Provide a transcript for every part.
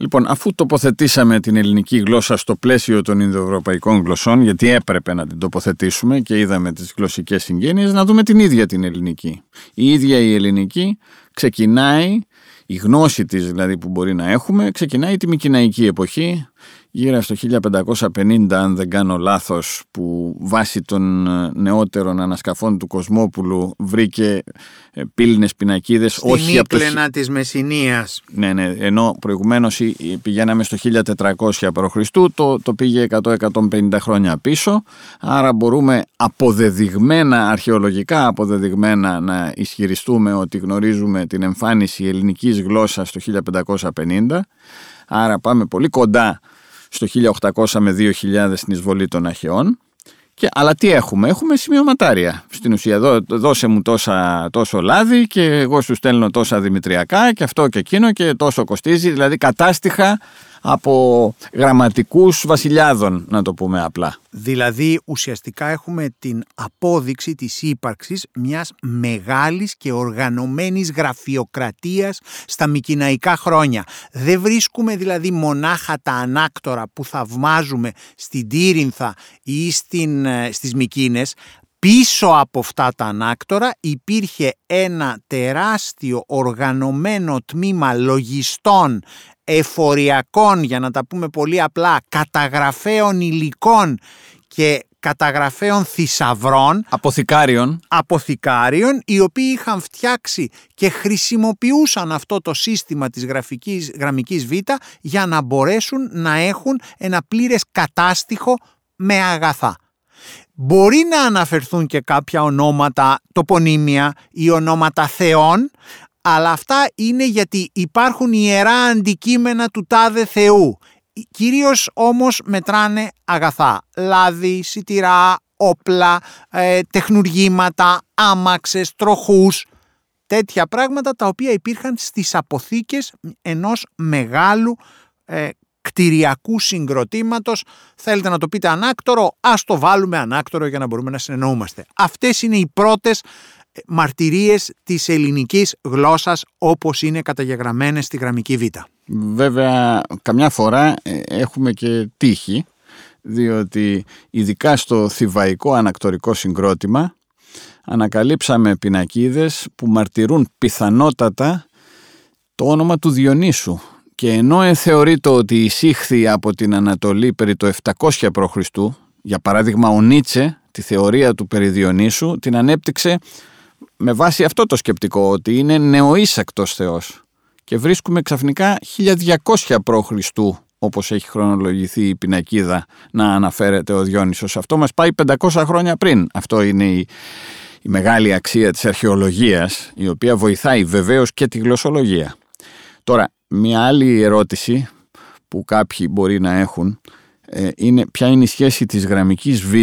Λοιπόν, αφού τοποθετήσαμε την ελληνική γλώσσα στο πλαίσιο των Ινδοευρωπαϊκών γλωσσών, γιατί έπρεπε να την τοποθετήσουμε και είδαμε τις γλωσσικές συγγένειες, να δούμε την ίδια την ελληνική. Η ίδια η ελληνική ξεκινάει, η γνώση της δηλαδή που μπορεί να έχουμε, ξεκινάει τη Μικυναϊκή εποχή, γύρω στο 1550 αν δεν κάνω λάθος που βάσει των ε, νεότερων ανασκαφών του Κοσμόπουλου βρήκε ε, πύληνες πινακίδες Στην όχι από το... Ήκλενα της Μεσσηνίας. Ναι, ναι, ενώ προηγουμένως πηγαίναμε στο 1400 π.Χ. Το, το πήγε 100-150 χρόνια πίσω άρα μπορούμε αποδεδειγμένα, αρχαιολογικά αποδεδειγμένα να ισχυριστούμε ότι γνωρίζουμε την εμφάνιση ελληνικής γλώσσας το 1550 άρα πάμε πολύ κοντά στο 1800 με 2000 στην εισβολή των Αχαιών. Και, αλλά τι έχουμε, έχουμε σημειωματάρια. Στην ουσία, δώ, δώσε μου τόσα, τόσο λάδι και εγώ σου στέλνω τόσα δημητριακά και αυτό και εκείνο και τόσο κοστίζει. Δηλαδή κατάστοιχα από γραμματικούς βασιλιάδων, να το πούμε απλά. Δηλαδή ουσιαστικά έχουμε την απόδειξη της ύπαρξης μιας μεγάλης και οργανωμένης γραφειοκρατίας στα μικυναϊκά χρόνια. Δεν βρίσκουμε δηλαδή μονάχα τα ανάκτορα που θαυμάζουμε στην Τύρινθα ή στην, ε, στις Μικίνες, Πίσω από αυτά τα ανάκτορα υπήρχε ένα τεράστιο οργανωμένο τμήμα λογιστών, εφοριακών, για να τα πούμε πολύ απλά, καταγραφέων υλικών και καταγραφέων θησαυρών. Αποθηκάριων. Αποθηκάριων, οι οποίοι είχαν φτιάξει και χρησιμοποιούσαν αυτό το σύστημα της γραφικής, γραμμικής β για να μπορέσουν να έχουν ένα πλήρες κατάστοιχο με αγαθά. Μπορεί να αναφερθούν και κάποια ονόματα τοπονύμια ή ονόματα θεών, αλλά αυτά είναι γιατί υπάρχουν ιερά αντικείμενα του τάδε Θεού. Κυρίως όμως μετράνε αγαθά, λάδι, σιτηρά, όπλα, ε, τεχνουργήματα, άμαξες, τροχούς, τέτοια πράγματα τα οποία υπήρχαν στις αποθήκες ενός μεγάλου ε, κτηριακού συγκροτήματος. Θέλετε να το πείτε ανάκτορο, ας το βάλουμε ανάκτορο για να μπορούμε να συνεννοούμαστε. Αυτές είναι οι πρώτες μαρτυρίες της ελληνικής γλώσσας όπως είναι καταγεγραμμένες στη γραμμική Β. Βέβαια, καμιά φορά ε, έχουμε και τύχη, διότι ειδικά στο θηβαϊκό ανακτορικό συγκρότημα ανακαλύψαμε πινακίδες που μαρτυρούν πιθανότατα το όνομα του Διονύσου και ενώ θεωρείται ότι εισήχθη από την Ανατολή περί το 700 π.Χ. για παράδειγμα ο Νίτσε τη θεωρία του περί Διονύσου την ανέπτυξε με βάση αυτό το σκεπτικό ότι είναι νεοείσακτος Θεός και βρίσκουμε ξαφνικά 1200 π.Χ. όπως έχει χρονολογηθεί η πινακίδα να αναφέρεται ο Διόνυσος. Αυτό μας πάει 500 χρόνια πριν. Αυτό είναι η, η μεγάλη αξία της αρχαιολογίας η οποία βοηθάει βεβαίως και τη γλωσσολογία. Τώρα, μια άλλη ερώτηση που κάποιοι μπορεί να έχουν ε, είναι ποια είναι η σχέση της γραμμικής Β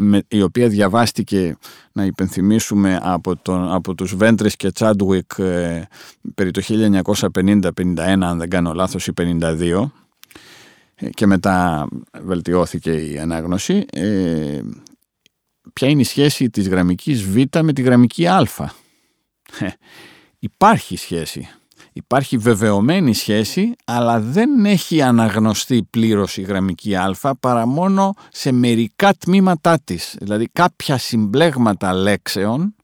με, η οποία διαβάστηκε να υπενθυμίσουμε από, τον, από τους Βέντρες και Τσάντουικ ε, περί το 1950-51 αν δεν κάνω λάθος ή 52 ε, και μετά βελτιώθηκε η ανάγνωση ε, ποια είναι η σχέση της γραμμικής Β με τη γραμμική Α. Ε, υπάρχει σχέση Υπάρχει βεβαιωμένη σχέση, αλλά δεν έχει αναγνωστεί πλήρως η γραμμική α παρά μόνο σε μερικά τμήματά της. Δηλαδή κάποια συμπλέγματα λέξεων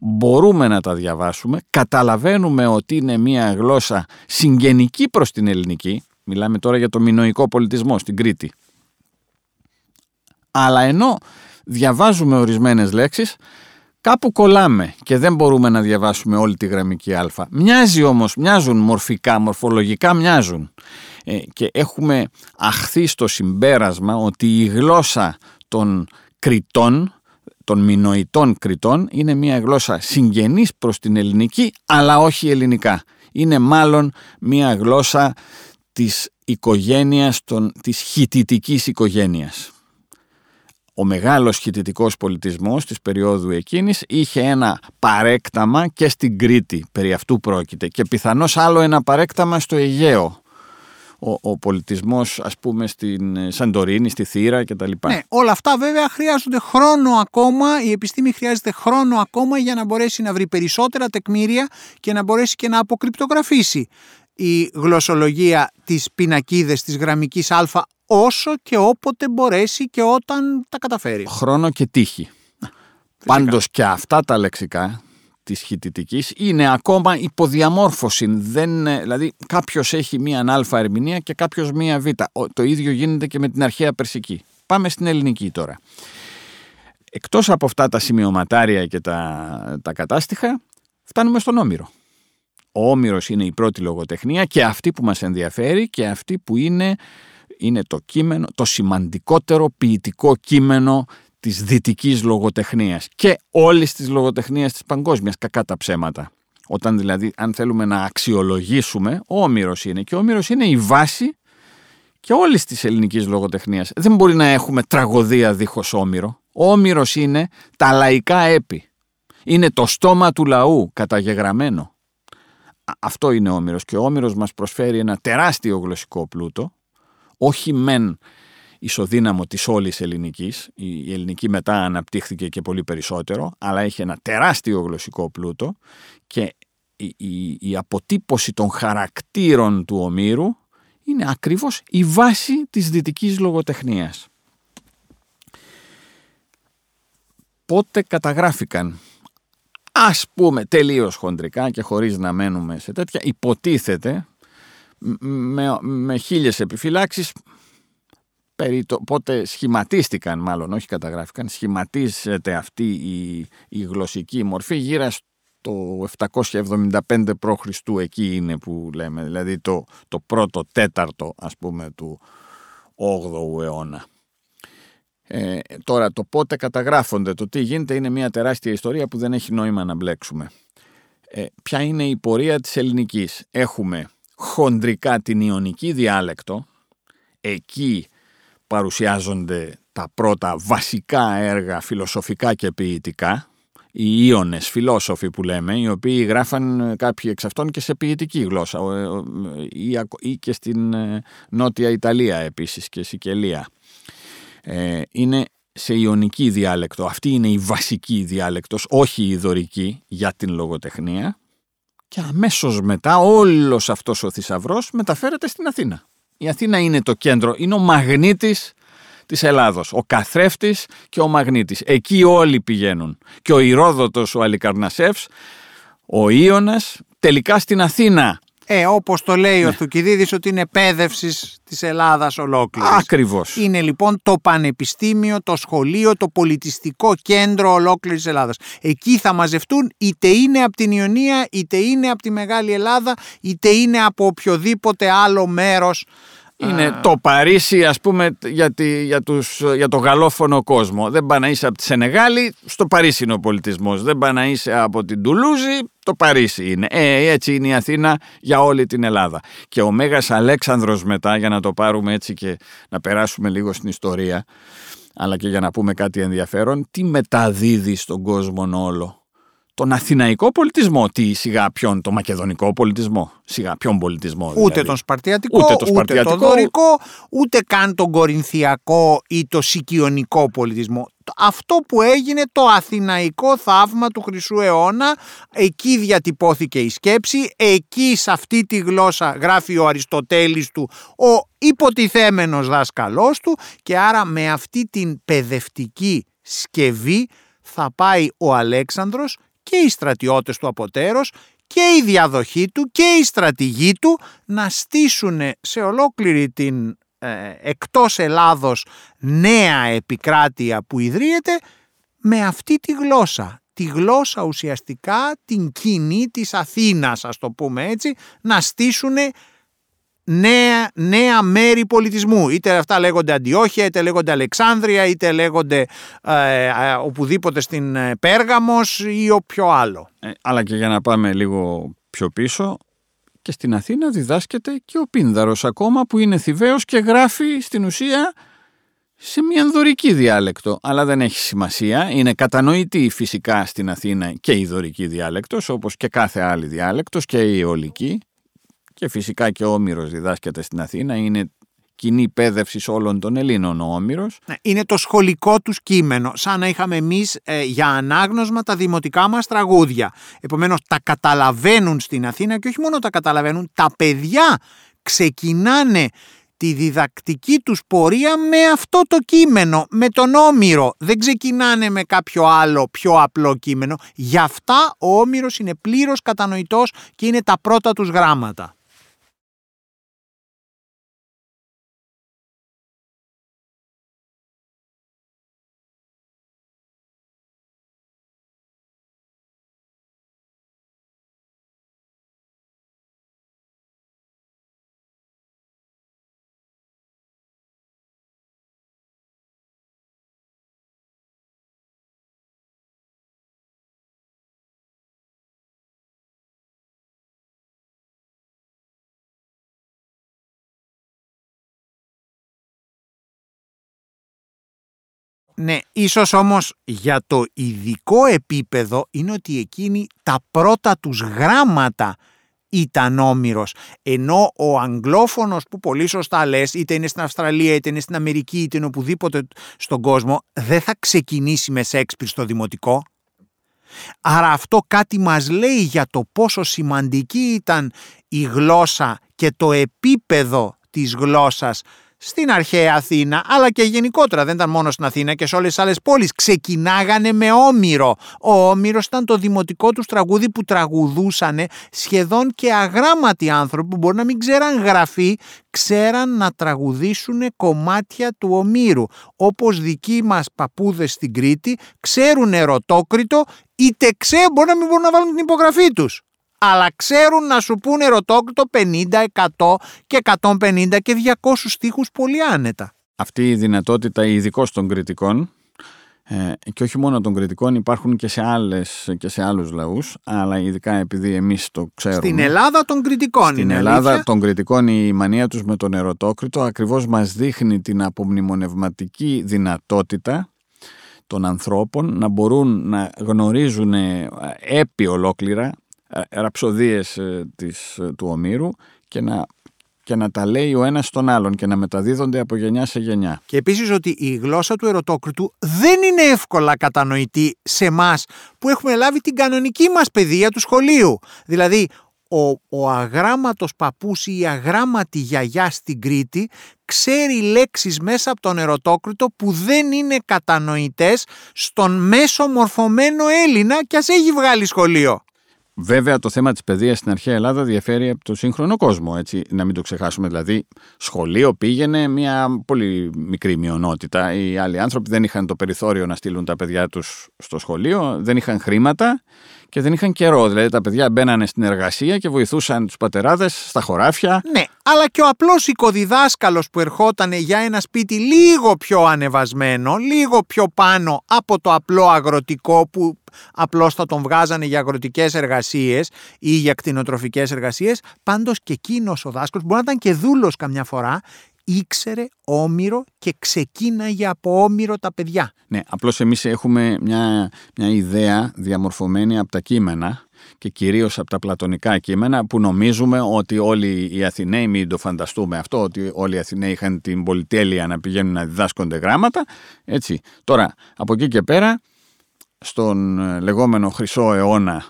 μπορούμε να τα διαβάσουμε, καταλαβαίνουμε ότι είναι μια γλώσσα συγγενική προς την ελληνική, μιλάμε τώρα για το μινοϊκό πολιτισμό στην Κρήτη. Αλλά ενώ διαβάζουμε ορισμένες λέξεις, Κάπου κολλάμε και δεν μπορούμε να διαβάσουμε όλη τη γραμμική α. Μοιάζει όμως, μοιάζουν μορφικά, μορφολογικά μοιάζουν. Ε, και έχουμε αχθεί στο συμπέρασμα ότι η γλώσσα των κριτών, των μινοητών κριτών, είναι μια γλώσσα συγγενής προς την ελληνική, αλλά όχι ελληνικά. Είναι μάλλον μια γλώσσα της οικογένειας, των, της χιτητικής οικογένειας ο μεγάλος χιτητικός πολιτισμός της περίοδου εκείνης είχε ένα παρέκταμα και στην Κρήτη, περί αυτού πρόκειται, και πιθανώς άλλο ένα παρέκταμα στο Αιγαίο. Ο, ο πολιτισμός ας πούμε στην Σαντορίνη, στη Θήρα κτλ. Ναι, όλα αυτά βέβαια χρειάζονται χρόνο ακόμα, η επιστήμη χρειάζεται χρόνο ακόμα για να μπορέσει να βρει περισσότερα τεκμήρια και να μπορέσει και να αποκρυπτογραφήσει η γλωσσολογία τις πινακίδες της γραμμικής α όσο και όποτε μπορέσει και όταν τα καταφέρει. Χρόνο και τύχη. Πάντως και αυτά τα λεξικά της χιτητικής είναι ακόμα υποδιαμόρφωση. Δεν, δηλαδή κάποιος έχει μία α ερμηνεία και κάποιος μία β. Το ίδιο γίνεται και με την αρχαία περσική. Πάμε στην ελληνική τώρα. Εκτός από αυτά τα σημειωματάρια και τα, τα κατάστοιχα, φτάνουμε στον Όμηρο. Ο Όμηρος είναι η πρώτη λογοτεχνία και αυτή που μας ενδιαφέρει και αυτή που είναι, είναι το κείμενο, το σημαντικότερο ποιητικό κείμενο της δυτικής λογοτεχνίας και όλης της λογοτεχνίας της παγκόσμιας, κακά τα ψέματα. Όταν δηλαδή, αν θέλουμε να αξιολογήσουμε, ο Όμηρος είναι και ο Όμηρος είναι η βάση και όλης της ελληνικής λογοτεχνίας. Δεν μπορεί να έχουμε τραγωδία δίχως Όμηρο. Ο Όμηρος είναι τα λαϊκά έπι. Είναι το στόμα του λαού καταγεγραμμένο. Αυτό είναι ο Όμηρος και ο Όμηρος μας προσφέρει ένα τεράστιο γλωσσικό πλούτο, όχι μεν ισοδύναμο της όλης ελληνικής, η ελληνική μετά αναπτύχθηκε και πολύ περισσότερο, αλλά έχει ένα τεράστιο γλωσσικό πλούτο και η, η, η αποτύπωση των χαρακτήρων του Ομήρου είναι ακριβώς η βάση της δυτικής λογοτεχνίας. Πότε καταγράφηκαν ας πούμε τελείως χοντρικά και χωρίς να μένουμε σε τέτοια υποτίθεται με, με χίλιες επιφυλάξεις περί το, πότε σχηματίστηκαν μάλλον όχι καταγράφηκαν σχηματίζεται αυτή η, η γλωσσική μορφή γύρω το 775 π.Χ. εκεί είναι που λέμε, δηλαδή το, το πρώτο τέταρτο ας πούμε του 8ου αιώνα. Ε, τώρα το πότε καταγράφονται, το τι γίνεται είναι μια τεράστια ιστορία που δεν έχει νόημα να μπλέξουμε. Ε, ποια είναι η πορεία της ελληνικής; Έχουμε χοντρικά την ιονική διάλεκτο, εκεί παρουσιάζονται τα πρώτα βασικά έργα φιλοσοφικά και ποιητικά, οι Ιώνες, φιλόσοφοι που λέμε, οι οποίοι γράφαν κάποιοι εξ αυτών και σε ποιητική γλώσσα ή και στην ε, Νότια Ιταλία επίσης και Σικελία. Ε, είναι σε ιονική διάλεκτο. Αυτή είναι η βασική διάλεκτος, όχι η δωρική για την λογοτεχνία. Και αμέσως μετά όλος αυτός ο θησαυρός μεταφέρεται στην Αθήνα. Η Αθήνα είναι το κέντρο, είναι ο μαγνήτης της Ελλάδος. Ο καθρέφτης και ο μαγνήτης. Εκεί όλοι πηγαίνουν. Και ο Ηρόδοτος, ο Αλικαρνασεύς, ο Ιώνας, τελικά στην Αθήνα. Ε, όπως το λέει ναι. ο Θουκυδίδης ότι είναι πέδευση της Ελλάδας ολόκληρης. Ακριβώς. Είναι λοιπόν το πανεπιστήμιο, το σχολείο, το πολιτιστικό κέντρο ολόκληρης Ελλάδας. Εκεί θα μαζευτούν είτε είναι από την Ιωνία, είτε είναι από τη Μεγάλη Ελλάδα, είτε είναι από οποιοδήποτε άλλο μέρος είναι το Παρίσι, ας πούμε, για, για, τους, για το γαλλόφωνο κόσμο. Δεν πάει να είσαι από τη Σενεγάλη, στο Παρίσι είναι ο πολιτισμός. Δεν πάει να είσαι από την Τουλούζη, το Παρίσι είναι. Ε, έτσι είναι η Αθήνα για όλη την Ελλάδα. Και ο Μέγας Αλέξανδρος μετά, για να το πάρουμε έτσι και να περάσουμε λίγο στην ιστορία, αλλά και για να πούμε κάτι ενδιαφέρον, τι μεταδίδει στον κόσμο όλο; Τον αθηναϊκό πολιτισμό. Τι σιγά ποιον, το μακεδονικό πολιτισμό; Σιγά ποιον πολιτισμό. Δηλαδή; Ούτε τον Σπαρτιατικό, ούτε, το ούτε τον Δωρικό, ούτε καν τον Κορινθιακό ή το Σικιονικό πολιτισμό. Αυτό που έγινε το αθηναϊκό θαύμα του Χρυσού αιώνα, εκεί διατυπώθηκε η σκέψη, εκεί σε αυτή τη γλώσσα γράφει ο Αριστοτέλης του, ο υποτιθέμενος δάσκαλός του και άρα με αυτή την παιδευτική σκευή θα πάει ο Αλέξανδρος και οι στρατιώτες του Αποτέρος και η διαδοχή του και η στρατηγοί του να στήσουν σε ολόκληρη την ε, εκτός Ελλάδος νέα επικράτεια που ιδρύεται με αυτή τη γλώσσα. Τη γλώσσα ουσιαστικά την κοινή της Αθήνας ας το πούμε έτσι να στήσουν νέα, νέα μέρη πολιτισμού. Είτε αυτά λέγονται Αντιόχεια, είτε λέγονται Αλεξάνδρεια, είτε λέγονται ε, ε, οπουδήποτε στην ε, Πέργαμος ή όποιο άλλο. αλλά και για να πάμε λίγο πιο πίσω, και στην Αθήνα διδάσκεται και ο Πίνδαρος ακόμα που είναι θηβαίος και γράφει στην ουσία σε μια δωρική διάλεκτο, αλλά δεν έχει σημασία. Είναι κατανοητή φυσικά στην Αθήνα και η δωρική διάλεκτος, όπως και κάθε άλλη διάλεκτος και η αιωλική και φυσικά και ο Όμηρος διδάσκεται στην Αθήνα, είναι κοινή πέδευση όλων των Ελλήνων ο Όμηρος. Ναι, είναι το σχολικό τους κείμενο, σαν να είχαμε εμείς ε, για ανάγνωσμα τα δημοτικά μας τραγούδια. Επομένως τα καταλαβαίνουν στην Αθήνα και όχι μόνο τα καταλαβαίνουν, τα παιδιά ξεκινάνε τη διδακτική τους πορεία με αυτό το κείμενο, με τον Όμηρο. Δεν ξεκινάνε με κάποιο άλλο πιο απλό κείμενο. Γι' αυτά ο Όμηρος είναι πλήρως κατανοητός και είναι τα πρώτα τους γράμματα. Ναι, ίσως όμως για το ειδικό επίπεδο είναι ότι εκείνοι τα πρώτα τους γράμματα ήταν όμοιρος. Ενώ ο αγγλόφωνος που πολύ σωστά λες, είτε είναι στην Αυστραλία, είτε είναι στην Αμερική, είτε είναι οπουδήποτε στον κόσμο, δεν θα ξεκινήσει με Σέξπιρ στο δημοτικό. Άρα αυτό κάτι μας λέει για το πόσο σημαντική ήταν η γλώσσα και το επίπεδο της γλώσσας στην αρχαία Αθήνα, αλλά και γενικότερα δεν ήταν μόνο στην Αθήνα και σε όλες τις άλλες πόλεις. Ξεκινάγανε με Όμηρο. Ο Όμηρος ήταν το δημοτικό τους τραγούδι που τραγουδούσαν σχεδόν και αγράμματοι άνθρωποι που μπορεί να μην ξέραν γραφή, ξέραν να τραγουδήσουν κομμάτια του Ομήρου. Όπως δικοί μας παππούδες στην Κρήτη ξέρουν ερωτόκριτο, είτε ξέρουν, μπορεί να μην μπορούν να βάλουν την υπογραφή τους αλλά ξέρουν να σου πούνε ερωτόκριτο 50, 100 και 150 και 200 στίχους πολύ άνετα. Αυτή η δυνατότητα ειδικός των κριτικών ε, και όχι μόνο των κριτικών υπάρχουν και σε, άλλες, και σε άλλους λαούς αλλά ειδικά επειδή εμείς το ξέρουμε Στην Ελλάδα των κριτικών Στην είναι Ελλάδα αλήθεια. των κριτικών η μανία τους με τον ερωτόκριτο ακριβώς μας δείχνει την απομνημονευματική δυνατότητα των ανθρώπων να μπορούν να γνωρίζουν έπι ολόκληρα ε, ραψοδίες ε, της, ε, του Ομήρου και να, και να τα λέει ο ένας στον άλλον και να μεταδίδονται από γενιά σε γενιά. Και επίσης ότι η γλώσσα του ερωτόκριτου δεν είναι εύκολα κατανοητή σε εμάς που έχουμε λάβει την κανονική μας παιδεία του σχολείου. Δηλαδή ο, ο αγράμματος παππούς ή η αγράμματη γιαγιά στην Κρήτη ξέρει λέξεις μέσα από τον ερωτόκριτο που δεν είναι κατανοητές στον μέσο μορφωμένο Έλληνα και ας έχει βγάλει σχολείο. Βέβαια το θέμα της παιδείας στην αρχαία Ελλάδα διαφέρει από το σύγχρονο κόσμο, έτσι να μην το ξεχάσουμε. Δηλαδή σχολείο πήγαινε μια πολύ μικρή μειονότητα. Οι άλλοι άνθρωποι δεν είχαν το περιθώριο να στείλουν τα παιδιά τους στο σχολείο, δεν είχαν χρήματα και δεν είχαν καιρό. Δηλαδή τα παιδιά μπαίνανε στην εργασία και βοηθούσαν τους πατεράδες στα χωράφια. Ναι, αλλά και ο απλός οικοδιδάσκαλος που ερχόταν για ένα σπίτι λίγο πιο ανεβασμένο, λίγο πιο πάνω από το απλό αγροτικό που απλώς θα τον βγάζανε για αγροτικές εργασίες ή για κτηνοτροφικές εργασίες, πάντως και εκείνος ο δάσκαλος μπορεί να ήταν και δούλος καμιά φορά, ήξερε όμοιρο και ξεκίναγε από όμοιρο τα παιδιά. Ναι, απλώς εμείς έχουμε μια, μια ιδέα διαμορφωμένη από τα κείμενα και κυρίως από τα πλατωνικά κείμενα που νομίζουμε ότι όλοι οι Αθηναίοι, μην το φανταστούμε αυτό, ότι όλοι οι Αθηναίοι είχαν την πολυτέλεια να πηγαίνουν να διδάσκονται γράμματα. Έτσι. Τώρα, από εκεί και πέρα, στον λεγόμενο χρυσό αιώνα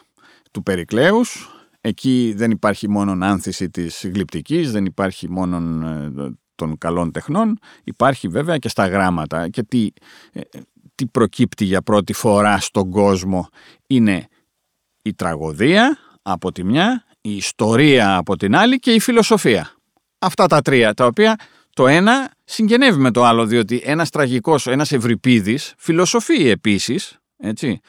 του Περικλέους, εκεί δεν υπάρχει μόνο άνθηση της γλυπτικής, δεν υπάρχει μόνο των καλών τεχνών, υπάρχει βέβαια και στα γράμματα. Και τι, τι προκύπτει για πρώτη φορά στον κόσμο είναι η τραγωδία από τη μια, η ιστορία από την άλλη και η φιλοσοφία. Αυτά τα τρία, τα οποία το ένα συγγενεύει με το άλλο, διότι ένας τραγικός, ένας Ευρυπίδης φιλοσοφεί επίσης, έτσι.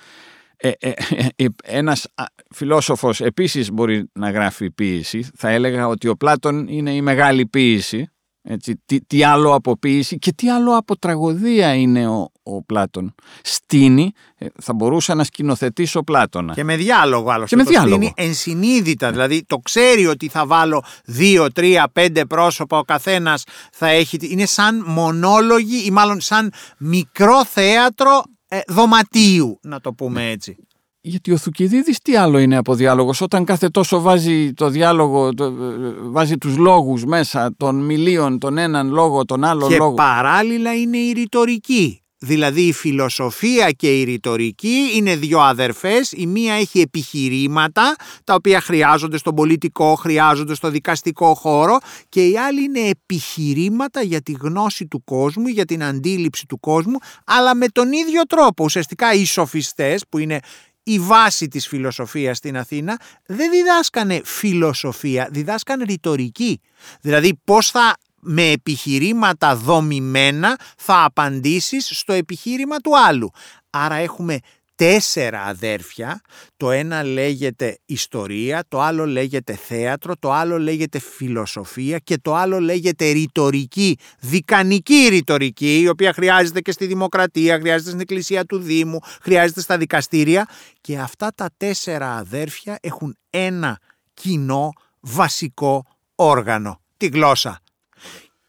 Ε, ε, ε, ένας φιλόσοφος επίσης μπορεί να γράφει ποίηση. Θα έλεγα ότι ο Πλάτων είναι η μεγάλη ποίηση έτσι, τι, τι, άλλο από ποίηση και τι άλλο από τραγωδία είναι ο, ο Πλάτων. Στείνει, ε, θα μπορούσα να σκηνοθετήσω Πλάτωνα. Και με διάλογο άλλο. Και με διάλογο. Στείνει ενσυνείδητα, δηλαδή το ξέρει ότι θα βάλω δύο, τρία, πέντε πρόσωπα, ο καθένας θα έχει... Είναι σαν μονόλογοι ή μάλλον σαν μικρό θέατρο ε, δωματίου, να το πούμε έτσι. Γιατί ο Θουκυδίδης τι άλλο είναι από διάλογος όταν κάθε τόσο βάζει το διάλογο, το, βάζει τους λόγους μέσα των μιλίων, τον έναν λόγο, τον άλλον και λόγο. Και παράλληλα είναι η ρητορική. Δηλαδή η φιλοσοφία και η ρητορική είναι δύο αδερφές, η μία έχει επιχειρήματα τα οποία χρειάζονται στον πολιτικό, χρειάζονται στο δικαστικό χώρο και η άλλη είναι επιχειρήματα για τη γνώση του κόσμου, για την αντίληψη του κόσμου, αλλά με τον ίδιο τρόπο. Ουσιαστικά οι σοφιστές που είναι η βάση της φιλοσοφίας στην Αθήνα δεν διδάσκανε φιλοσοφία, διδάσκανε ρητορική. Δηλαδή πώς θα με επιχειρήματα δομημένα θα απαντήσεις στο επιχείρημα του άλλου. Άρα έχουμε τέσσερα αδέρφια, το ένα λέγεται ιστορία, το άλλο λέγεται θέατρο, το άλλο λέγεται φιλοσοφία και το άλλο λέγεται ρητορική, δικανική ρητορική, η οποία χρειάζεται και στη δημοκρατία, χρειάζεται στην εκκλησία του Δήμου, χρειάζεται στα δικαστήρια και αυτά τα τέσσερα αδέρφια έχουν ένα κοινό βασικό όργανο, τη γλώσσα.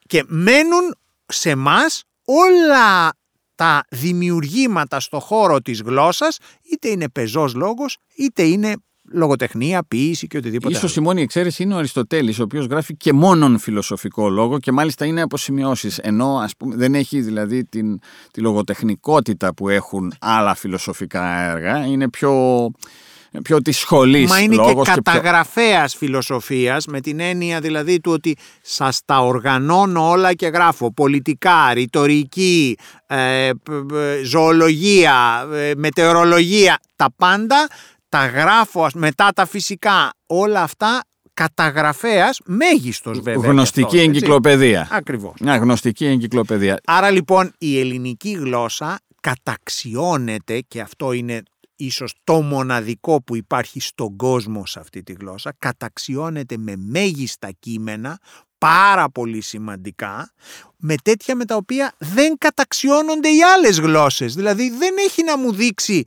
Και μένουν σε μας όλα τα δημιουργήματα στο χώρο της γλώσσας, είτε είναι πεζός λόγος, είτε είναι λογοτεχνία, ποίηση και οτιδήποτε. Ίσως η μόνη εξαίρεση είναι ο Αριστοτέλης, ο οποίος γράφει και μόνον φιλοσοφικό λόγο και μάλιστα είναι αποσημειώσεις, ενώ ας πούμε, δεν έχει δηλαδή την, τη λογοτεχνικότητα που έχουν άλλα φιλοσοφικά έργα, είναι πιο πιο της σχολής. Μα είναι και καταγραφέα και φιλοσοφίας με την έννοια δηλαδή του ότι σας τα οργανώνω όλα και γράφω πολιτικά, ρητορική, ε, ζωολογία, ε, μετεωρολογία, τα πάντα τα γράφω μετά τα φυσικά όλα αυτά καταγραφέας μέγιστος βέβαια. Γνωστική αυτός, εγκυκλοπαιδεία. Ακριβώς. Μια γνωστική εγκυκλοπαιδεία. Άρα λοιπόν η ελληνική γλώσσα καταξιώνεται και αυτό είναι ίσως το μοναδικό που υπάρχει στον κόσμο σε αυτή τη γλώσσα, καταξιώνεται με μέγιστα κείμενα, πάρα πολύ σημαντικά, με τέτοια με τα οποία δεν καταξιώνονται οι άλλες γλώσσες. Δηλαδή δεν έχει να μου δείξει,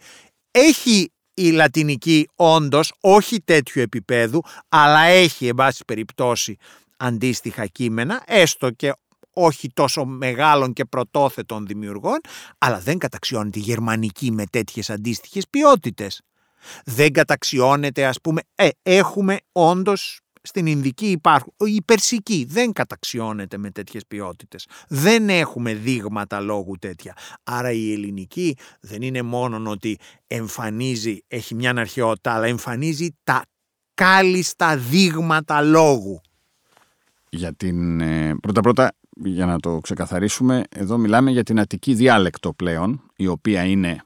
έχει η λατινική όντως, όχι τέτοιου επίπεδου, αλλά έχει, εν πάση περιπτώσει, αντίστοιχα κείμενα, έστω και όχι τόσο μεγάλων και πρωτόθετων δημιουργών, αλλά δεν καταξιώνει τη γερμανική με τέτοιες αντίστοιχες ποιότητες. Δεν καταξιώνεται ας πούμε, ε, έχουμε όντως στην Ινδική υπάρχουν, η Περσική δεν καταξιώνεται με τέτοιες ποιότητες. Δεν έχουμε δείγματα λόγου τέτοια. Άρα η ελληνική δεν είναι μόνο ότι εμφανίζει, έχει μια αρχαιότητα, αλλά εμφανίζει τα κάλλιστα δείγματα λόγου. Για την, ε, πρώτα πρώτα για να το ξεκαθαρίσουμε, εδώ μιλάμε για την Αττική διάλεκτο πλέον, η οποία είναι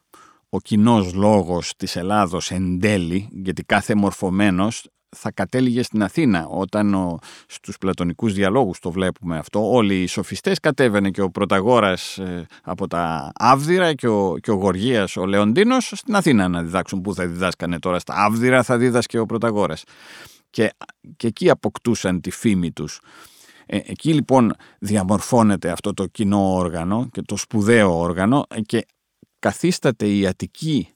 ο κοινός λόγος της Ελλάδος εν τέλει, γιατί κάθε μορφωμένος θα κατέληγε στην Αθήνα. Όταν ο, στους πλατωνικούς διαλόγους το βλέπουμε αυτό, όλοι οι σοφιστές κατέβαινε και ο Πρωταγόρας ε, από τα Άβδυρα και ο, και ο Γοργίας, ο Λεοντίνος, στην Αθήνα να διδάξουν. Πού θα διδάσκανε τώρα στα Άβδυρα, θα δίδασκε ο Πρωταγόρας. Και, και εκεί αποκτούσαν τη φήμη τους. Ε, εκεί λοιπόν διαμορφώνεται αυτό το κοινό όργανο και το σπουδαίο όργανο και καθίσταται η Αττική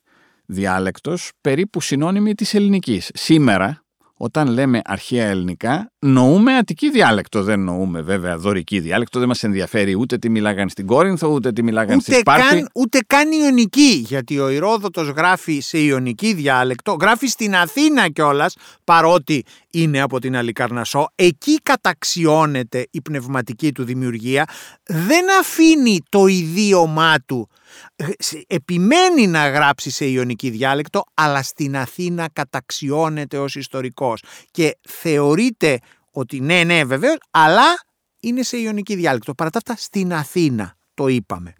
διάλεκτος περίπου συνώνυμη της ελληνικής. Σήμερα όταν λέμε αρχαία ελληνικά, νοούμε αττική διάλεκτο. Δεν νοούμε βέβαια δωρική διάλεκτο. Δεν μας ενδιαφέρει ούτε τι μιλάγαν στην Κόρινθο, ούτε τι μιλάγαν ούτε στη Σπάρτη. Καν, ούτε καν Ιωνική. Γιατί ο Ηρόδοτος γράφει σε Ιωνική διάλεκτο, γράφει στην Αθήνα κιόλας, παρότι είναι από την Αλικαρνασό. Εκεί καταξιώνεται η πνευματική του δημιουργία. Δεν αφήνει το ιδίωμά του επιμένει να γράψει σε ιονική διάλεκτο, αλλά στην Αθήνα καταξιώνεται ως ιστορικός και θεωρείται ότι ναι, ναι βεβαίως, αλλά είναι σε ιονική διάλεκτο. Παρά τα αυτά στην Αθήνα, το είπαμε.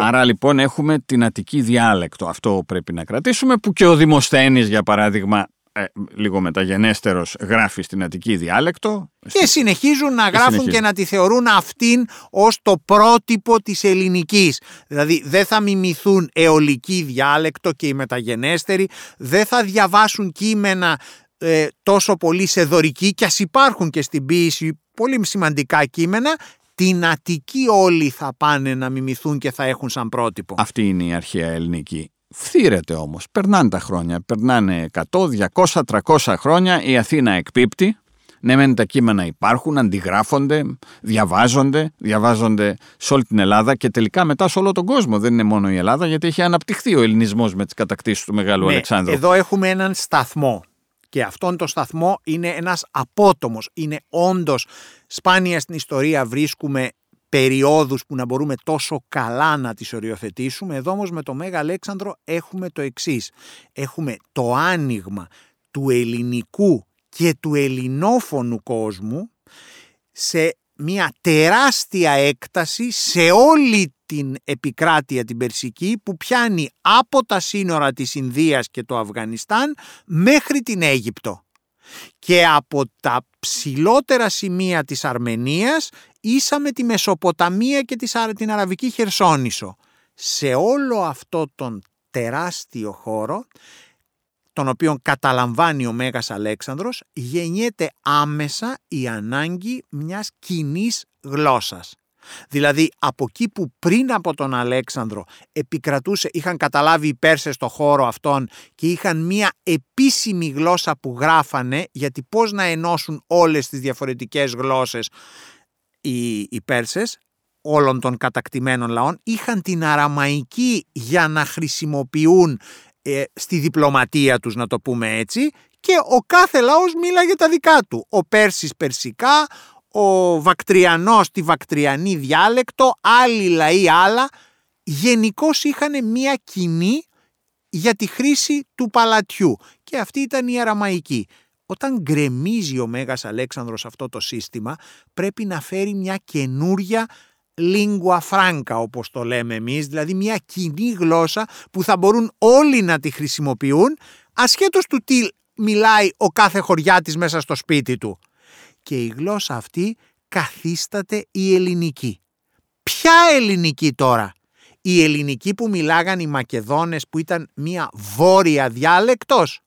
Άρα λοιπόν έχουμε την Αττική διάλεκτο, αυτό πρέπει να κρατήσουμε, που και ο Δημοσθένης για παράδειγμα ε, λίγο μεταγενέστερος γράφει στην Αττική διάλεκτο. Και συνεχίζουν να γράφουν και να τη θεωρούν αυτήν ως το πρότυπο της ελληνικής. Δηλαδή δεν θα μιμηθούν αιωλική διάλεκτο και οι μεταγενέστεροι, δεν θα διαβάσουν κείμενα ε, τόσο πολύ σε δωρική και ας υπάρχουν και στην ποίηση πολύ σημαντικά κείμενα, την Αττική όλοι θα πάνε να μιμηθούν και θα έχουν σαν πρότυπο. Αυτή είναι η αρχαία ελληνική. Φθήρεται όμως, περνάνε τα χρόνια, περνάνε 100, 200, 300 χρόνια, η Αθήνα εκπίπτει, ναι μεν τα κείμενα υπάρχουν, αντιγράφονται, διαβάζονται, διαβάζονται σε όλη την Ελλάδα και τελικά μετά σε όλο τον κόσμο. Δεν είναι μόνο η Ελλάδα γιατί έχει αναπτυχθεί ο ελληνισμός με τις κατακτήσεις του Μεγάλου ναι, Αλεξάνδρου. Εδώ έχουμε έναν σταθμό και αυτόν τον σταθμό είναι ένας απότομος, είναι όντως σπάνια στην ιστορία βρίσκουμε περιόδους που να μπορούμε τόσο καλά να τις οριοθετήσουμε. Εδώ όμως με το Μέγα Αλέξανδρο έχουμε το εξής. Έχουμε το άνοιγμα του ελληνικού και του ελληνόφωνου κόσμου σε μια τεράστια έκταση σε όλη την επικράτεια την Περσική που πιάνει από τα σύνορα της Ινδίας και το Αφγανιστάν μέχρι την Αίγυπτο και από τα ψηλότερα σημεία της Αρμενίας ίσα με τη Μεσοποταμία και την Αραβική Χερσόνησο. Σε όλο αυτό τον τεράστιο χώρο τον οποίο καταλαμβάνει ο Μέγας Αλέξανδρος, γεννιέται άμεσα η ανάγκη μιας κοινής γλώσσας. Δηλαδή από εκεί που πριν από τον Αλέξανδρο επικρατούσε, είχαν καταλάβει οι Πέρσες το χώρο αυτόν και είχαν μία επίσημη γλώσσα που γράφανε γιατί πώς να ενώσουν όλες τις διαφορετικές γλώσσες οι, οι Πέρσες όλων των κατακτημένων λαών είχαν την αραμαϊκή για να χρησιμοποιούν ε, στη διπλωματία τους να το πούμε έτσι και ο κάθε λαός μίλαγε τα δικά του. Ο Πέρσης περσικά, ο Βακτριανός τη Βακτριανή διάλεκτο, άλλοι λαοί άλλα. Γενικώς είχαν μία κοινή για τη χρήση του παλατιού και αυτή ήταν η αραμαϊκή. Όταν γκρεμίζει ο Μέγας Αλέξανδρος αυτό το σύστημα πρέπει να φέρει μια καινούρια lingua franca όπως το λέμε εμείς, δηλαδή μια κοινή γλώσσα που θα μπορούν όλοι να τη χρησιμοποιούν ασχέτως του τι μιλάει ο κάθε χωριάτης μέσα στο σπίτι του. Και η γλώσσα αυτή καθίσταται η ελληνική. Ποια ελληνική τώρα; Η ελληνική που μιλάγαν οι Μακεδόνες που ήταν μια βόρεια διάλεκτος;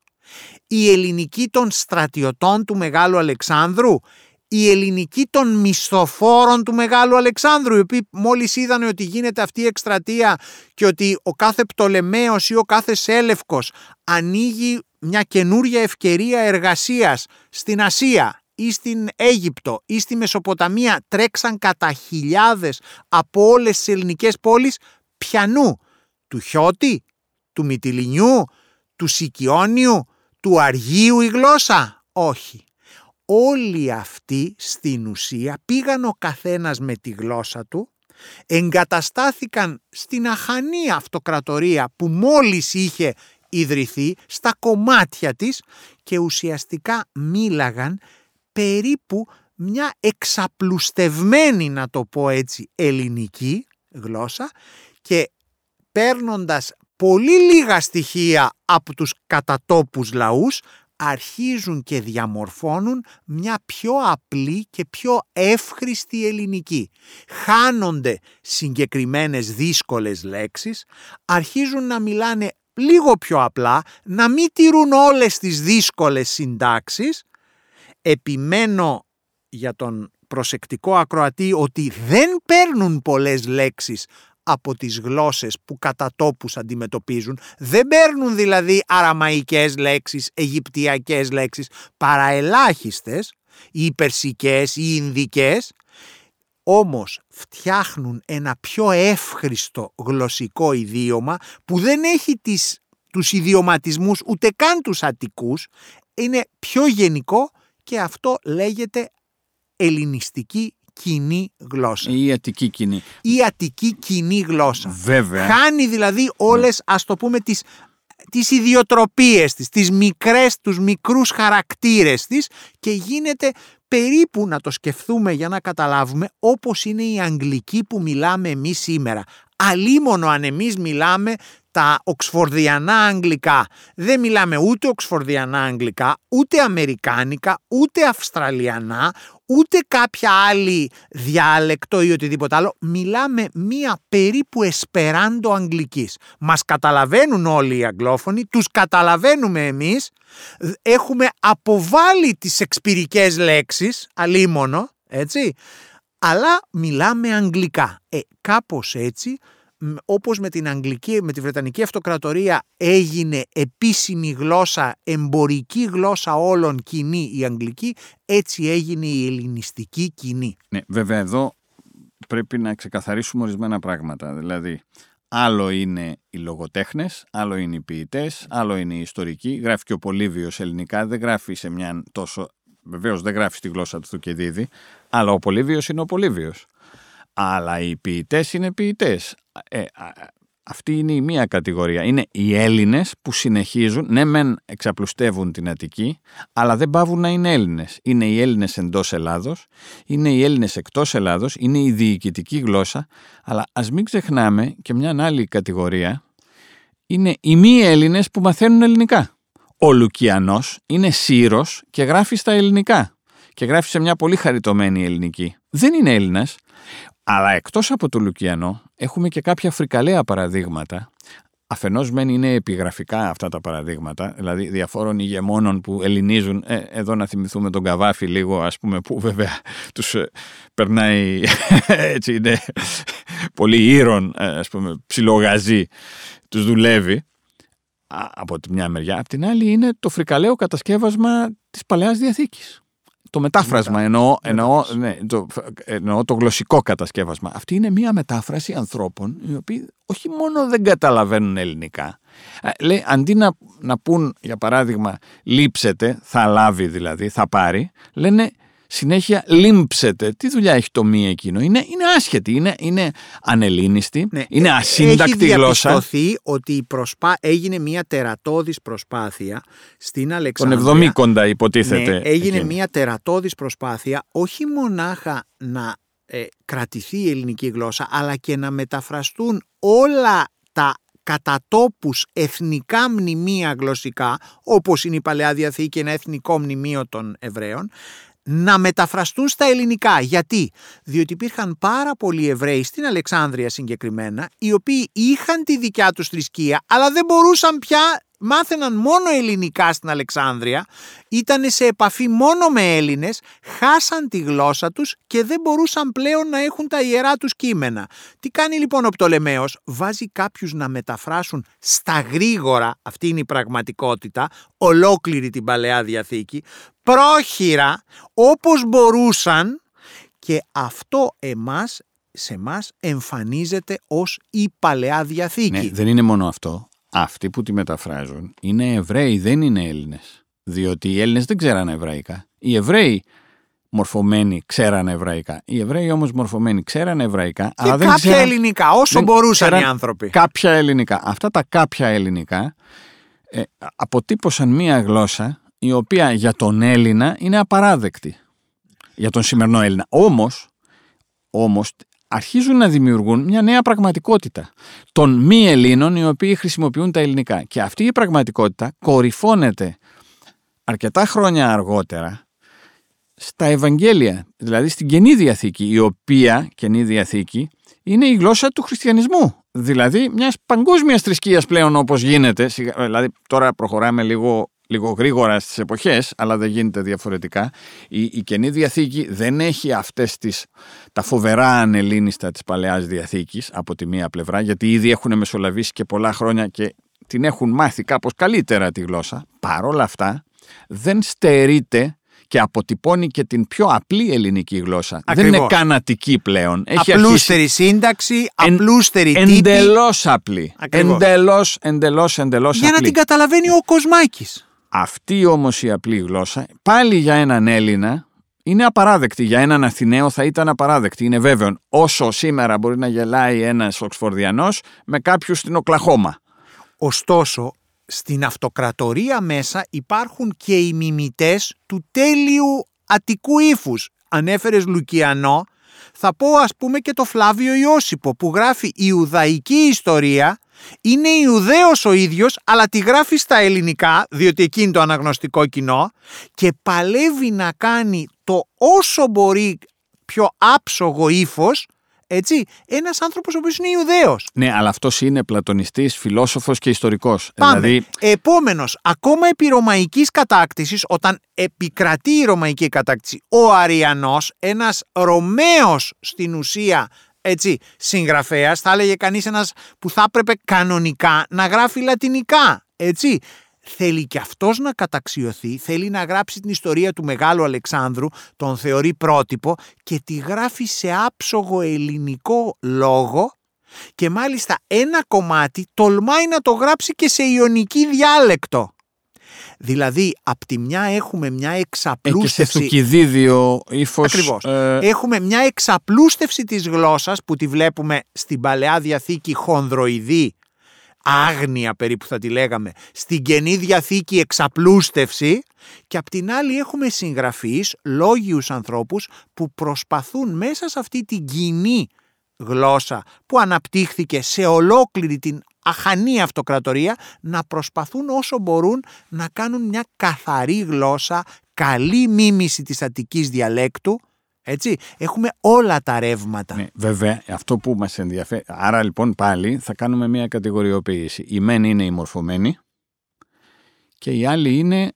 Η ελληνική των στρατιωτών του Μεγάλου Αλεξάνδρου; η ελληνική των μισθοφόρων του Μεγάλου Αλεξάνδρου, οι οποίοι μόλις είδαν ότι γίνεται αυτή η εκστρατεία και ότι ο κάθε Πτολεμαίος ή ο κάθε Σέλευκος ανοίγει μια καινούρια ευκαιρία εργασίας στην Ασία; Ή στην Αίγυπτο ή στη Μεσοποταμία τρέξαν κατά χιλιάδες από όλες τις ελληνικές πόλεις πιανού, του Χιώτη, του Μυτιλινιού, του Σικιόνιου, του Αργίου η γλώσσα; Όχι όλοι αυτοί στην ουσία πήγαν ο καθένας με τη γλώσσα του, εγκαταστάθηκαν στην αχανή αυτοκρατορία που μόλις είχε ιδρυθεί στα κομμάτια της και ουσιαστικά μίλαγαν περίπου μια εξαπλουστευμένη να το πω έτσι ελληνική γλώσσα και παίρνοντας πολύ λίγα στοιχεία από τους κατατόπους λαούς αρχίζουν και διαμορφώνουν μια πιο απλή και πιο εύχρηστη ελληνική. Χάνονται συγκεκριμένες δύσκολες λέξεις, αρχίζουν να μιλάνε λίγο πιο απλά, να μην τηρούν όλες τις δύσκολες συντάξεις. Επιμένω για τον προσεκτικό ακροατή ότι δεν παίρνουν πολλές λέξεις από τις γλώσσες που κατά τόπους αντιμετωπίζουν. Δεν παίρνουν δηλαδή αραμαϊκές λέξεις, αιγυπτιακές λέξεις, παραελάχιστες, ή περσικές ή ινδικές, όμως φτιάχνουν ένα πιο εύχριστο γλωσσικό ιδίωμα που δεν έχει τις, τους ιδιωματισμούς ούτε καν τους ατικούς, είναι πιο γενικό και αυτό λέγεται ελληνιστική κοινή γλώσσα. Η Αττική κοινή. Η Αττική κοινή γλώσσα. Βέβαια. Χάνει δηλαδή όλες, ας το πούμε, τις, τις ιδιοτροπίες της, τις μικρές, τους μικρούς χαρακτήρες της και γίνεται περίπου να το σκεφτούμε για να καταλάβουμε όπως είναι η Αγγλική που μιλάμε εμείς σήμερα. Αλίμονο αν εμείς μιλάμε τα οξφορδιανά αγγλικά. Δεν μιλάμε ούτε οξφορδιανά αγγλικά, ούτε αμερικάνικα, ούτε αυστραλιανά, ούτε κάποια άλλη διάλεκτο ή οτιδήποτε άλλο. Μιλάμε μία περίπου εσπεράντο αγγλικής. Μας καταλαβαίνουν όλοι οι αγγλόφωνοι, τους καταλαβαίνουμε εμείς, έχουμε αποβάλει τις εξπυρικές λέξεις, αλίμονο, έτσι, αλλά μιλάμε αγγλικά. Ε, κάπως έτσι όπως με την Αγγλική, με τη Βρετανική Αυτοκρατορία έγινε επίσημη γλώσσα, εμπορική γλώσσα όλων κοινή η Αγγλική, έτσι έγινε η ελληνιστική κοινή. Ναι, βέβαια εδώ πρέπει να ξεκαθαρίσουμε ορισμένα πράγματα. Δηλαδή, άλλο είναι οι λογοτέχνες, άλλο είναι οι ποιητές, άλλο είναι οι ιστορικοί. Γράφει και ο Πολύβιος ελληνικά, δεν γράφει σε μια τόσο... Βεβαίως δεν γράφει στη γλώσσα του και δίδει, αλλά ο Πολύβιος είναι ο Πολύβιος. αλλά οι ποιητές είναι ποιητές. Ε, αυτή είναι η μία κατηγορία. Είναι οι Έλληνες που συνεχίζουν, ναι μεν εξαπλουστεύουν την Αττική, αλλά δεν πάβουν να είναι Έλληνες. Είναι οι Έλληνες εντός Ελλάδος, είναι οι Έλληνες εκτός Ελλάδος, είναι η διοικητική γλώσσα, αλλά ας μην ξεχνάμε και μια άλλη κατηγορία, είναι οι μη Έλληνες που μαθαίνουν ελληνικά. Ο Λουκιανός είναι Σύρος και γράφει στα ελληνικά και γράφει σε μια πολύ χαριτωμένη ελληνική. Δεν είναι Έλληνας, αλλά εκτός από το Λουκιανό έχουμε και κάποια φρικαλαία παραδείγματα. Αφενός μεν είναι επιγραφικά αυτά τα παραδείγματα, δηλαδή διαφόρων ηγεμόνων που ελληνίζουν, ε, εδώ να θυμηθούμε τον Καβάφη λίγο ας πούμε που βέβαια τους ε, περνάει έτσι είναι πολύ ήρων ε, ας πούμε ψιλογαζί τους δουλεύει από τη μια μεριά. Από την άλλη είναι το φρικαλαίο κατασκεύασμα της Παλαιάς Διαθήκης το μετάφρασμα εννοώ, εννοώ, ναι, το, εννοώ το γλωσσικό κατασκεύασμα. Αυτή είναι μια μετάφραση ανθρώπων οι οποίοι όχι μόνο δεν καταλαβαίνουν ελληνικά. Λέει, αντί να, να πούν για παράδειγμα λείψετε, θα λάβει δηλαδή, θα πάρει, λένε συνέχεια λύμψετε. Τι δουλειά έχει το μη εκείνο; Είναι, είναι άσχετη, είναι, είναι ανελίνιστη, ναι, είναι ε, ασύντακτη έχει γλώσσα. Έχει διαπιστωθεί ότι η προσπά... έγινε μια τερατώδης προσπάθεια στην Αλεξάνδρεια. Τον Εβδομήκοντα υποτίθεται. Ναι, έγινε εκείνη. μια τερατώδης προσπάθεια όχι μονάχα να ε, κρατηθεί η ελληνική γλώσσα αλλά και να μεταφραστούν όλα τα κατά τόπους εθνικά μνημεία γλωσσικά, όπως είναι η Παλαιά Διαθήκη, ένα εθνικό μνημείο των Εβραίων, να μεταφραστούν στα ελληνικά. Γιατί; Διότι υπήρχαν πάρα πολλοί Εβραίοι στην Αλεξάνδρεια συγκεκριμένα, οι οποίοι είχαν τη δικιά τους θρησκεία, αλλά δεν μπορούσαν πια μάθαιναν μόνο ελληνικά στην Αλεξάνδρεια, ήταν σε επαφή μόνο με Έλληνες, χάσαν τη γλώσσα τους και δεν μπορούσαν πλέον να έχουν τα ιερά τους κείμενα. Τι κάνει λοιπόν ο Πτολεμαίος, βάζει κάποιους να μεταφράσουν στα γρήγορα, αυτή είναι η πραγματικότητα, ολόκληρη την Παλαιά Διαθήκη, πρόχειρα όπως μπορούσαν και αυτό εμάς σε μας εμφανίζεται ως η Παλαιά Διαθήκη. Ναι, δεν είναι μόνο αυτό αυτοί που τη μεταφράζουν είναι Εβραίοι, δεν είναι Έλληνες. Διότι οι Έλληνες δεν ξέρανε Εβραϊκά. Οι Εβραίοι μορφωμένοι ξέρανε Εβραϊκά. Οι Εβραίοι όμως μορφωμένοι ξέρανε Εβραϊκά. Και αλλά κάποια δεν ελληνικά, όσο δεν μπορούσαν οι άνθρωποι. Κάποια ελληνικά. Αυτά τα κάποια ελληνικά ε, αποτύπωσαν μία γλώσσα η οποία για τον Έλληνα είναι απαράδεκτη. Για τον σημερινό Έλληνα. Όμως, όμως αρχίζουν να δημιουργούν μια νέα πραγματικότητα των μη Ελλήνων οι οποίοι χρησιμοποιούν τα ελληνικά. Και αυτή η πραγματικότητα κορυφώνεται αρκετά χρόνια αργότερα στα Ευαγγέλια, δηλαδή στην Καινή Διαθήκη, η οποία Καινή Διαθήκη είναι η γλώσσα του χριστιανισμού. Δηλαδή μιας παγκόσμιας θρησκείας πλέον όπως γίνεται, δηλαδή τώρα προχωράμε λίγο λίγο γρήγορα στις εποχές, αλλά δεν γίνεται διαφορετικά. Η, η Καινή Διαθήκη δεν έχει αυτές τις, τα φοβερά ανελίνιστα της Παλαιάς Διαθήκης από τη μία πλευρά, γιατί ήδη έχουν μεσολαβήσει και πολλά χρόνια και την έχουν μάθει κάπως καλύτερα τη γλώσσα. Παρ' όλα αυτά δεν στερείται και αποτυπώνει και την πιο απλή ελληνική γλώσσα. Δεν είναι κανατική πλέον. Έχει απλούστερη σύνταξη, απλούστερη τύπη. Εντελώς απλή. Εντελώς, εντελώς, εντελώς Για απλή. να την καταλαβαίνει ο Κοσμάκης. Αυτή όμως η απλή γλώσσα, πάλι για έναν Έλληνα, είναι απαράδεκτη. Για έναν Αθηναίο θα ήταν απαράδεκτη. Είναι βέβαιο. Όσο σήμερα μπορεί να γελάει ένας Οξφορδιανός με κάποιους στην Οκλαχώμα. Ωστόσο, στην αυτοκρατορία μέσα υπάρχουν και οι μιμητές του τέλειου αττικού ύφους. Ανέφερες Λουκιανό, θα πω ας πούμε και το Φλάβιο Ιώσυπο που γράφει Ιουδαϊκή ιστορία είναι Ιουδαίος ο ίδιος αλλά τη γράφει στα ελληνικά διότι εκεί είναι το αναγνωστικό κοινό και παλεύει να κάνει το όσο μπορεί πιο άψογο ύφος. Έτσι, ένας άνθρωπος ο οποίος είναι Ιουδαίος. Ναι, αλλά αυτός είναι πλατωνιστής, φιλόσοφος και ιστορικός. Πάμε. Δηλαδή... Επόμενος, ακόμα επί ρωμαϊκής κατάκτησης, όταν επικρατεί η ρωμαϊκή κατάκτηση, ο Αριανός, ένας Ρωμαίος στην ουσία έτσι, συγγραφέας, θα έλεγε κανείς ένας που θα έπρεπε κανονικά να γράφει λατινικά, έτσι. Θέλει και αυτός να καταξιωθεί, θέλει να γράψει την ιστορία του Μεγάλου Αλεξάνδρου, τον θεωρεί πρότυπο και τη γράφει σε άψογο ελληνικό λόγο και μάλιστα ένα κομμάτι τολμάει να το γράψει και σε ιονική διάλεκτο. Δηλαδή, απ' τη μια έχουμε μια Ε, και σε εξαπλούστευση. θουκυδίδιο ύφος. Ακριβώς. Έχουμε μια εξαπλούστευση της γλώσσας που τη βλέπουμε στην Παλαιά Διαθήκη χονδροειδή, άγνοια περίπου θα τη λέγαμε, στην Καινή Διαθήκη εξαπλούστευση και απ' την άλλη έχουμε συγγραφείς, λόγιους ανθρώπους που προσπαθούν μέσα σε αυτή την κοινή γλώσσα που αναπτύχθηκε σε ολόκληρη την αχανή αυτοκρατορία να προσπαθούν όσο μπορούν να κάνουν μια καθαρή γλώσσα, καλή μίμηση της αττικής διαλέκτου. Έτσι, έχουμε όλα τα ρεύματα. Ναι, βέβαια, αυτό που μας ενδιαφέρει. Άρα λοιπόν πάλι θα κάνουμε μια κατηγοριοποίηση. Η μεν είναι η μορφωμένη και η άλλη είναι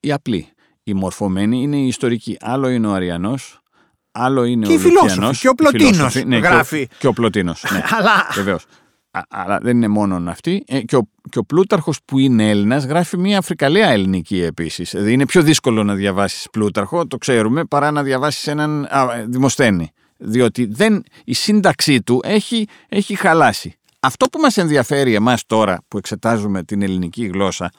η απλή. Η μορφωμένη είναι η ιστορική. Άλλο είναι ο Αριανός, άλλο είναι Και ο οι φιλόσοφοι, Λουκιανός, και ο οι Πλωτίνος φιλόσοφοι, ναι, γράφει. Και ο, και ο Πλωτίνος, ναι. Αλλά Βεβαίως. Α- Αλλά δεν είναι μόνο αυτοί. Ε, και, ο, και ο Πλούταρχος που είναι Έλληνας γράφει μια φρικαλαία ελληνική επίσης. Δηλαδή είναι πιο δύσκολο να διαβάσεις Πλούταρχο, το ξέρουμε, παρά να διαβάσεις έναν α, ε, Δημοσθένη. Διότι δεν, η σύνταξή του έχει, έχει χαλάσει. Αυτό που μας ενδιαφέρει εμάς τώρα που εξετάζουμε την ελληνική γλώσσα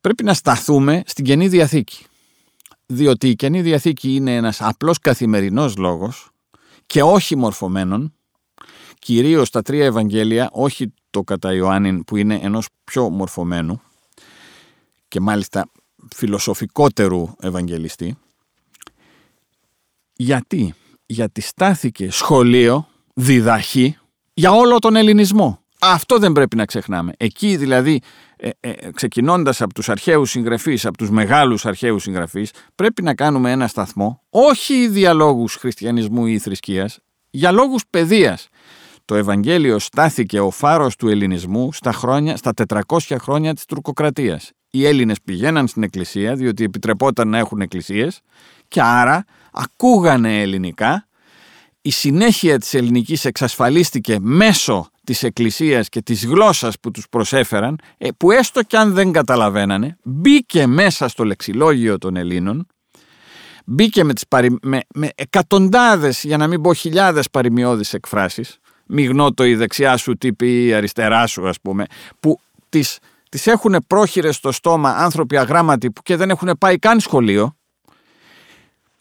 πρέπει να σταθούμε στην Καινή Διαθήκη. Διότι η Καινή Διαθήκη είναι ένας απλός καθημερινός λόγος και όχι μορφωμένων κυρίως τα τρία Ευαγγέλια, όχι το κατά Ιωάννην που είναι ενός πιο μορφωμένου και μάλιστα φιλοσοφικότερου Ευαγγελιστή. Γιατί, γιατί στάθηκε σχολείο, διδαχή για όλο τον ελληνισμό. Αυτό δεν πρέπει να ξεχνάμε. Εκεί δηλαδή, ε, ε, ξεκινώντας από τους αρχαίους συγγραφείς, από τους μεγάλους αρχαίους συγγραφείς, πρέπει να κάνουμε ένα σταθμό, όχι για λόγους χριστιανισμού ή θρησκείας, για λόγους παιδείας. Το Ευαγγέλιο στάθηκε ο φάρος του ελληνισμού στα, χρόνια, στα 400 χρόνια της τουρκοκρατίας. Οι Έλληνες πηγαίναν στην εκκλησία διότι επιτρεπόταν να έχουν εκκλησίες και άρα ακούγανε ελληνικά. Η συνέχεια της ελληνικής εξασφαλίστηκε μέσω της εκκλησίας και της γλώσσας που τους προσέφεραν ε, που έστω κι αν δεν καταλαβαίνανε μπήκε μέσα στο λεξιλόγιο των Ελλήνων μπήκε με, τις παρι... με, με εκατοντάδες για να μην πω χιλιάδες παροιμιώδεις εκφράσεις μη γνώτο η δεξιά σου τι πει η αριστερά σου ας πούμε που τις, τις έχουν πρόχειρες στο στόμα άνθρωποι αγράμματοι που και δεν έχουν πάει καν σχολείο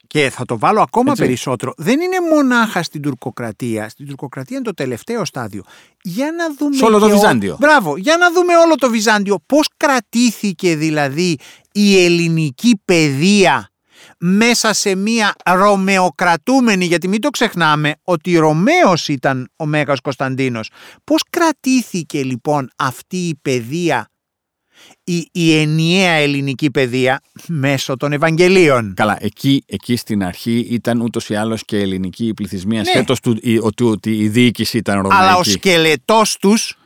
Και θα το βάλω ακόμα Έτσι. περισσότερο. Δεν είναι μονάχα στην τουρκοκρατία. Στην τουρκοκρατία είναι το τελευταίο στάδιο. Για να δούμε. Σε όλο το και ο- Βυζάντιο. Μπράβο. Για να δούμε όλο το Βυζάντιο. Πώς κρατήθηκε δηλαδή η ελληνική παιδεία μέσα σε μια ρωμαιοκρατούμενη, γιατί μην το ξεχνάμε ότι Ρωμαίος ήταν ο Μέγας Κωνσταντίνος. Πώς κρατήθηκε λοιπόν αυτή η παιδεία, η, η ενιαία ελληνική παιδεία μέσω των Ευαγγελίων; Καλά, εκεί, εκεί στην αρχή ήταν ούτως ή άλλως και ελληνική η πληθυσμία, Ναι. ασχέτω του η- ότι, ότι η διοίκηση ήταν ρωμαϊκή. Αλλά ο σκελετός τους,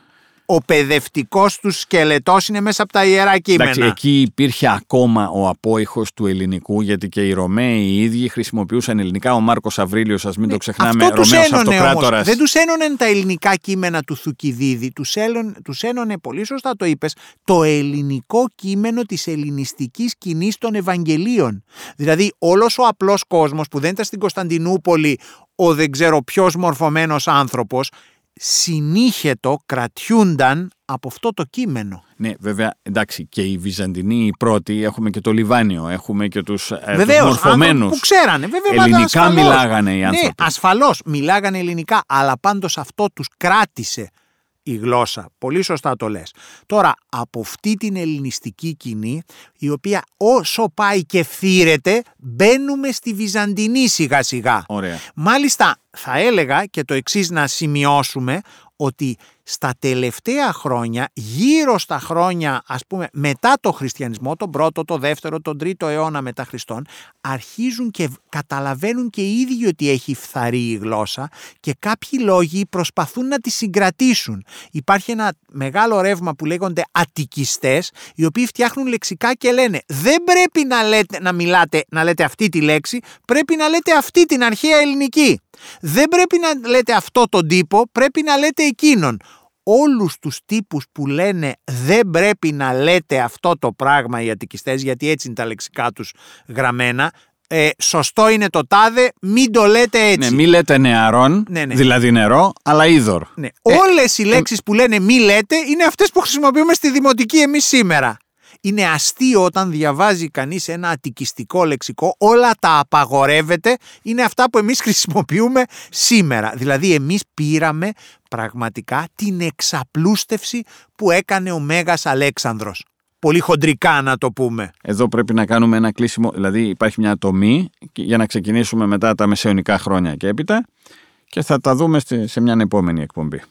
ο παιδευτικός τους σκελετός είναι μέσα από τα ιερά κείμενα. Εντάξει, εκεί υπήρχε ακόμα ο απόϊχος του ελληνικού, γιατί και οι Ρωμαίοι οι ίδιοι χρησιμοποιούσαν ελληνικά. Ο Μάρκος Αβρίλιος, ας μην το ξεχνάμε, Ναι, Αυτό τους Ρωμαίος ένωνε όμως. αυτοκράτορας. Δεν τους ένωνε τα ελληνικά κείμενα του Θουκυδίδη. Τους, έλον, τους ένωνε, πολύ σωστά το είπες, το ελληνικό κείμενο της ελληνιστικής κοινής των Ευαγγελίων. Δηλαδή όλος ο απλός κόσμος που δεν ήταν στην Κωνσταντινούπολη ο δεν ξέρω ποιος μορφωμένος άνθρωπος συνήχετο κρατιούνταν από αυτό το κείμενο. Ναι, βέβαια, εντάξει, και οι Βυζαντινοί οι πρώτοι, έχουμε και το Λιβάνιο, έχουμε και τους, ε, τους Βεβαίως, μορφωμένους. που ξέρανε. Βέβαια, μα Ελληνικά ασφαλώς. μιλάγανε οι άνθρωποι. Ναι, ασφαλώς μιλάγανε ελληνικά, αλλά πάντως αυτό τους κράτησε η γλώσσα. Πολύ σωστά το λες. Τώρα, από αυτή την ελληνιστική κοινή, η οποία όσο πάει και φθήρεται, μπαίνουμε στη Βυζαντινή σιγά σιγά. Ωραία. Μάλιστα, θα έλεγα και το εξής να σημειώσουμε ότι στα τελευταία χρόνια, γύρω στα χρόνια ας πούμε μετά το χριστιανισμό, τον πρώτο, το δεύτερο, τον τρίτο αιώνα μετά Χριστόν, αρχίζουν και καταλαβαίνουν και οι ίδιοι ότι έχει φθαρεί η γλώσσα και κάποιοι λόγοι προσπαθούν να τη συγκρατήσουν. Υπάρχει ένα μεγάλο ρεύμα που λέγονται ατικιστές, οι οποίοι φτιάχνουν λεξικά και λένε δεν πρέπει να, λέτε, να μιλάτε, να λέτε αυτή τη λέξη, πρέπει να λέτε αυτή την αρχαία ελληνική. Δεν πρέπει να λέτε αυτό τον τύπο, πρέπει να λέτε εκείνον. Όλους τους τύπους που λένε δεν πρέπει να λέτε αυτό το πράγμα οι ατικιστές, γιατί έτσι είναι τα λεξικά τους γραμμένα, ε, σωστό είναι το τάδε, μην το λέτε έτσι. Ναι, μη λέτε νεαρών, Ναι, ναι. δηλαδή νερό, αλλά είδωρ. Ναι. Ε, Όλες οι λέξεις που λένε μη λέτε είναι αυτές που χρησιμοποιούμε στη δημοτική εμείς σήμερα. Είναι αστείο όταν διαβάζει κανείς ένα ατικιστικό λεξικό, όλα τα απαγορεύεται, είναι αυτά που εμείς χρησιμοποιούμε σήμερα. Δηλαδή εμείς πήραμε πραγματικά την εξαπλούστευση που έκανε ο Μέγας Αλέξανδρος. Πολύ χοντρικά να το πούμε. Εδώ πρέπει να κάνουμε ένα κλείσιμο, δηλαδή υπάρχει μια τομή για να ξεκινήσουμε μετά τα μεσαιωνικά χρόνια και έπειτα και θα τα δούμε σε μια επόμενη εκπομπή.